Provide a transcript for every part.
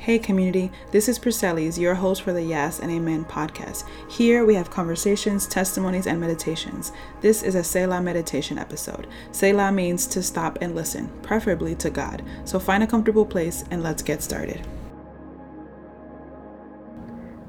Hey community, this is Priscellis, your host for the Yes and Amen podcast. Here we have conversations, testimonies, and meditations. This is a Selah meditation episode. Selah means to stop and listen, preferably to God. So find a comfortable place and let's get started.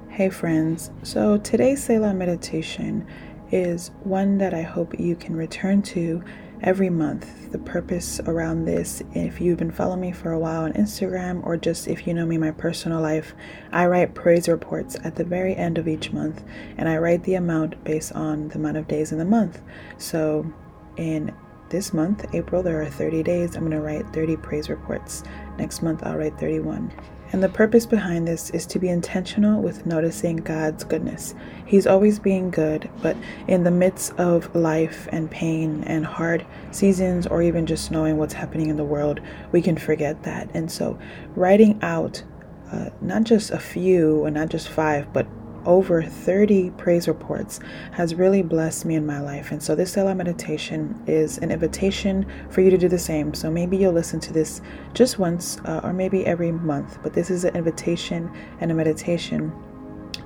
Hey friends, so today's Selah meditation is one that I hope you can return to every month. The purpose around this, if you've been following me for a while on Instagram or just if you know me my personal life, I write praise reports at the very end of each month and I write the amount based on the amount of days in the month. So in this month, April, there are 30 days. I'm going to write 30 praise reports. Next month, I'll write 31. And the purpose behind this is to be intentional with noticing God's goodness. He's always being good, but in the midst of life and pain and hard seasons, or even just knowing what's happening in the world, we can forget that. And so, writing out uh, not just a few, or not just five, but over 30 praise reports has really blessed me in my life. And so this Selah meditation is an invitation for you to do the same. So maybe you'll listen to this just once uh, or maybe every month, but this is an invitation and a meditation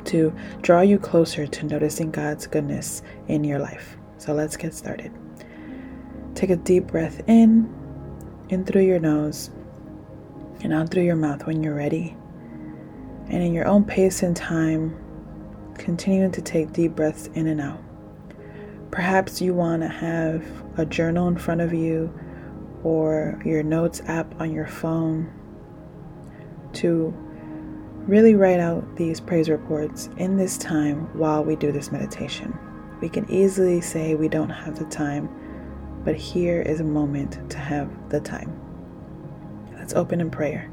to draw you closer to noticing God's goodness in your life. So let's get started. Take a deep breath in, in through your nose, and out through your mouth when you're ready. And in your own pace and time, continuing to take deep breaths in and out. Perhaps you want to have a journal in front of you or your notes app on your phone to really write out these praise reports in this time while we do this meditation. We can easily say we don't have the time, but here is a moment to have the time. Let's open in prayer.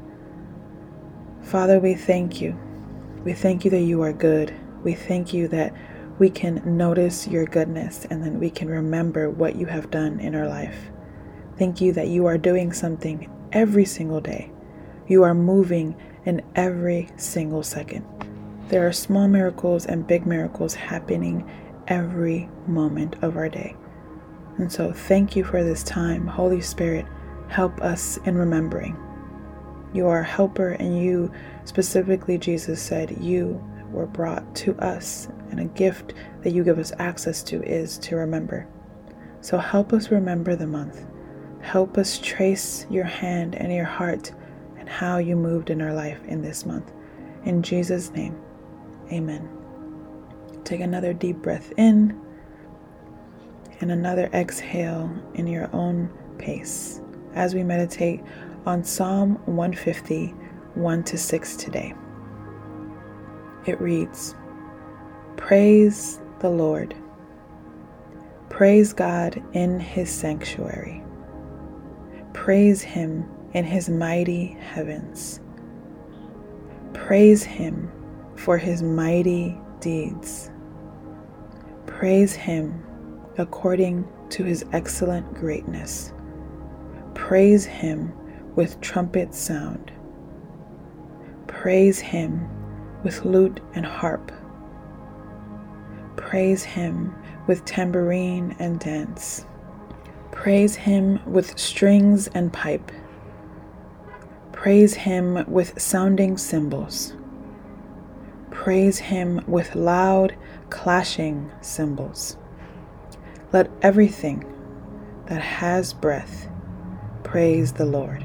Father, we thank you. We thank you that you are good. We thank you that we can notice your goodness and then we can remember what you have done in our life. Thank you that you are doing something every single day. You are moving in every single second. There are small miracles and big miracles happening every moment of our day. And so, thank you for this time. Holy Spirit, help us in remembering. You are a helper, and you, specifically, Jesus said, you were brought to us, and a gift that you give us access to is to remember. So help us remember the month. Help us trace your hand and your heart and how you moved in our life in this month. In Jesus' name, amen. Take another deep breath in and another exhale in your own pace as we meditate on Psalm 150, 1 to 6 today. It reads Praise the Lord. Praise God in his sanctuary. Praise him in his mighty heavens. Praise him for his mighty deeds. Praise him according to his excellent greatness. Praise him with trumpet sound. Praise him with lute and harp. Praise him with tambourine and dance. Praise him with strings and pipe. Praise him with sounding cymbals. Praise him with loud clashing cymbals. Let everything that has breath praise the Lord.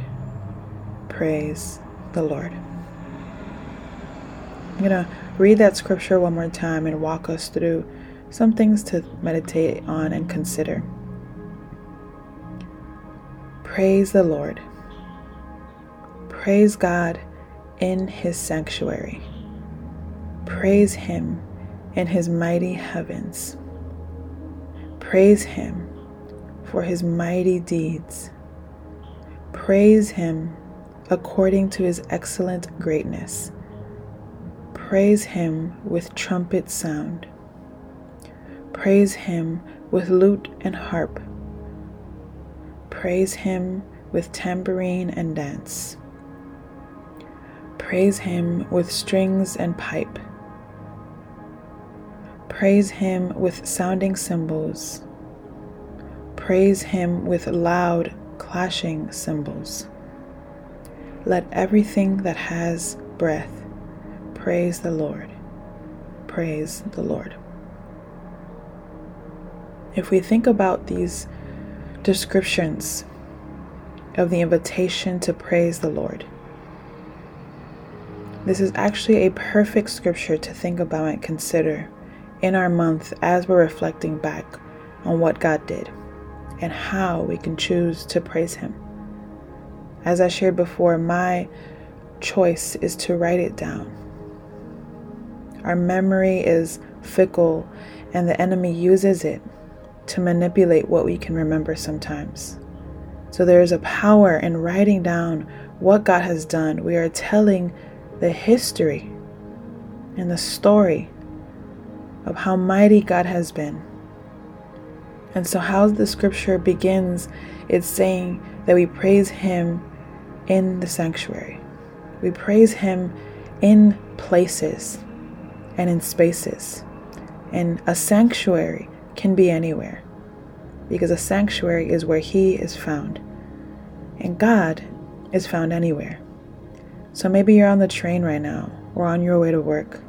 Praise the Lord. I'm going to read that scripture one more time and walk us through some things to meditate on and consider. Praise the Lord. Praise God in his sanctuary. Praise him in his mighty heavens. Praise him for his mighty deeds. Praise him according to his excellent greatness. Praise him with trumpet sound. Praise him with lute and harp. Praise him with tambourine and dance. Praise him with strings and pipe. Praise him with sounding cymbals. Praise him with loud clashing cymbals. Let everything that has breath, praise the Lord. Praise the Lord. If we think about these descriptions of the invitation to praise the Lord, this is actually a perfect scripture to think about and consider in our month as we're reflecting back on what God did and how we can choose to praise Him. As I shared before, my choice is to write it down. Our memory is fickle, and the enemy uses it to manipulate what we can remember sometimes. So there is a power in writing down what God has done. We are telling the history and the story of how mighty God has been. And so, how the scripture begins, it's saying that we praise Him in the sanctuary. We praise Him in places and in spaces. And a sanctuary can be anywhere because a sanctuary is where He is found. And God is found anywhere. So maybe you're on the train right now or on your way to work.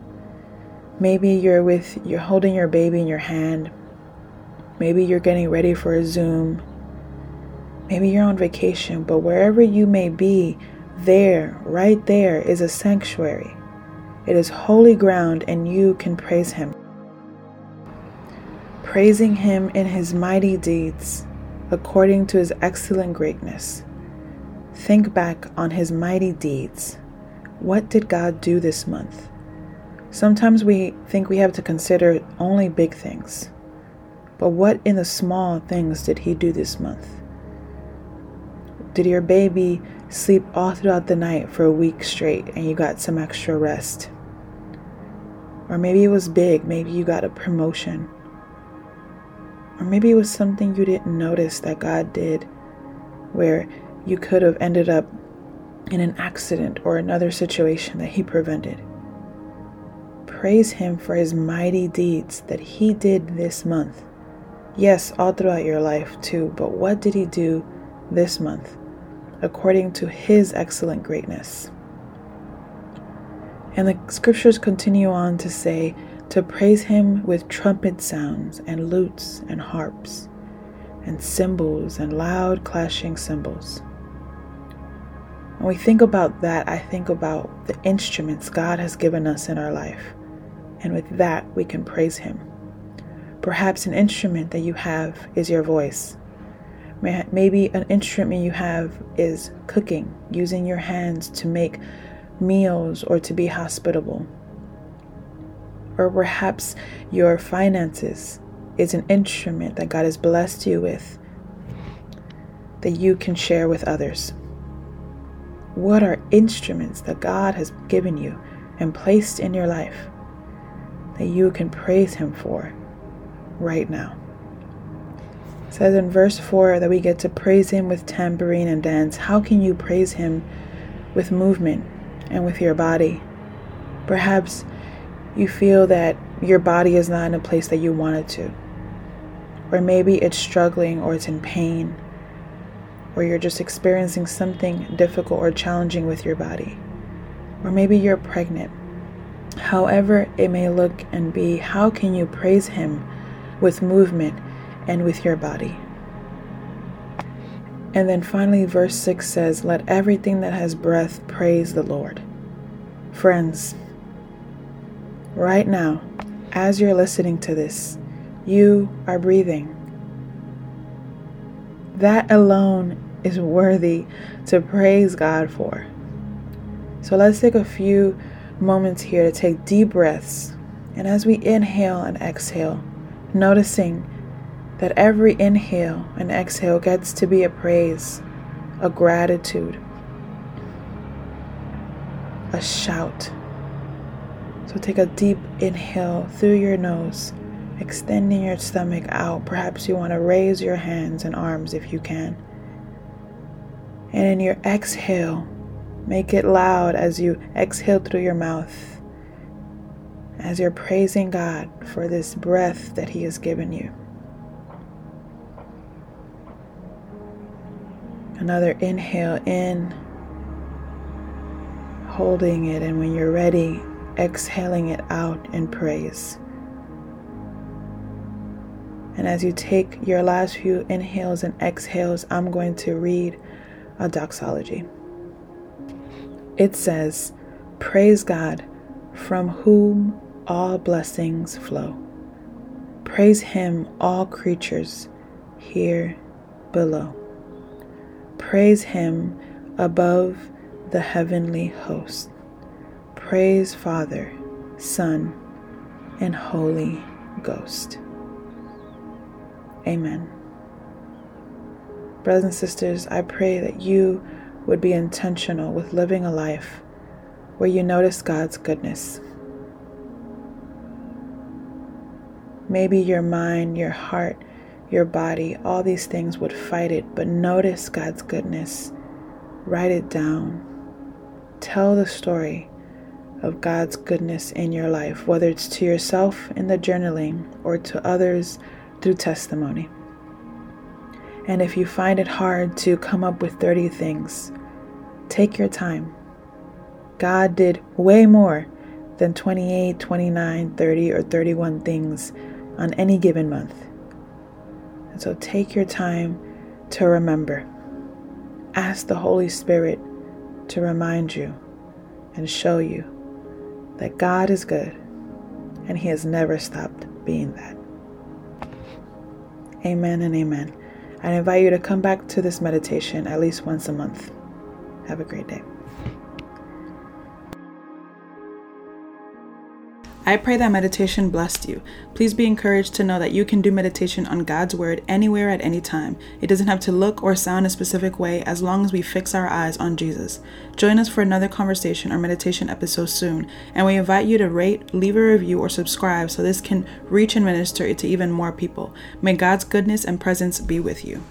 Maybe you're with you're holding your baby in your hand. Maybe you're getting ready for a Zoom. Maybe you're on vacation, but wherever you may be, there, right there is a sanctuary. It is holy ground and you can praise him. Praising him in his mighty deeds according to his excellent greatness Think back on his mighty deeds. What did God do this month? Sometimes we think we have to consider only big things. But what in the small things did he do this month? Did your baby sleep all throughout the night for a week straight and you got some extra rest? Or maybe it was big, maybe you got a promotion. Or maybe it was something you didn't notice that God did where you could have ended up in an accident or another situation that He prevented. Praise Him for His mighty deeds that He did this month. Yes, all throughout your life too, but what did He do this month according to His excellent greatness? And the scriptures continue on to say to praise Him with trumpet sounds and lutes and harps and cymbals and loud clashing cymbals. When we think about that, I think about the instruments God has given us in our life. And with that, we can praise Him. Perhaps an instrument that you have is your voice. Maybe an instrument you have is cooking, using your hands to make meals or to be hospitable. Or perhaps your finances is an instrument that God has blessed you with that you can share with others. What are instruments that God has given you and placed in your life that you can praise Him for right now? It says in verse 4 that we get to praise Him with tambourine and dance. How can you praise Him with movement and with your body? Perhaps you feel that your body is not in a place that you want it to. Or maybe it's struggling or it's in pain or you're just experiencing something difficult or challenging with your body. Or maybe you're pregnant. However, it may look and be, how can you praise Him with movement and with your body? And then finally, verse 6 says, Let everything that has breath praise the Lord. Friends, right now, as you're listening to this, you are breathing. That alone is worthy to praise God for. So let's take a few moments here to take deep breaths. And as we inhale and exhale, noticing that every inhale and exhale gets to be a praise, a gratitude, a shout. So take a deep inhale through your nose, extending your stomach out. Perhaps you want to raise your hands and arms if you can. And in your exhale, make it loud as you exhale through your mouth, as you're praising God for this breath that He has given you. Another inhale in, holding it, and when you're ready, exhaling it out in praise. And as you take your last few inhales and exhales, I'm going to read a doxology. It says, Praise God, from whom all blessings flow. Praise Him, all creatures here below. Praise Him above the heavenly host. Praise Father, Son, and Holy Ghost. Amen. Brothers and sisters, I pray that you would be intentional with living a life where you notice God's goodness. Maybe your mind, your heart, your body, all these things would fight it, but notice God's goodness. Write it down. Tell the story of God's goodness in your life, whether it's to yourself in the journaling or to others through testimony. And if you find it hard to come up with 30 things, take your time. God did way more than 28, 29, 30, or 31 things on any given month. And so take your time to remember. Ask the Holy Spirit to remind you and show you that God is good and He has never stopped being that. Amen and amen. I invite you to come back to this meditation at least once a month. Have a great day. I pray that meditation blessed you. Please be encouraged to know that you can do meditation on God's Word anywhere at any time. It doesn't have to look or sound a specific way as long as we fix our eyes on Jesus. Join us for another conversation or meditation episode soon, and we invite you to rate, leave a review, or subscribe so this can reach and minister to even more people. May God's goodness and presence be with you.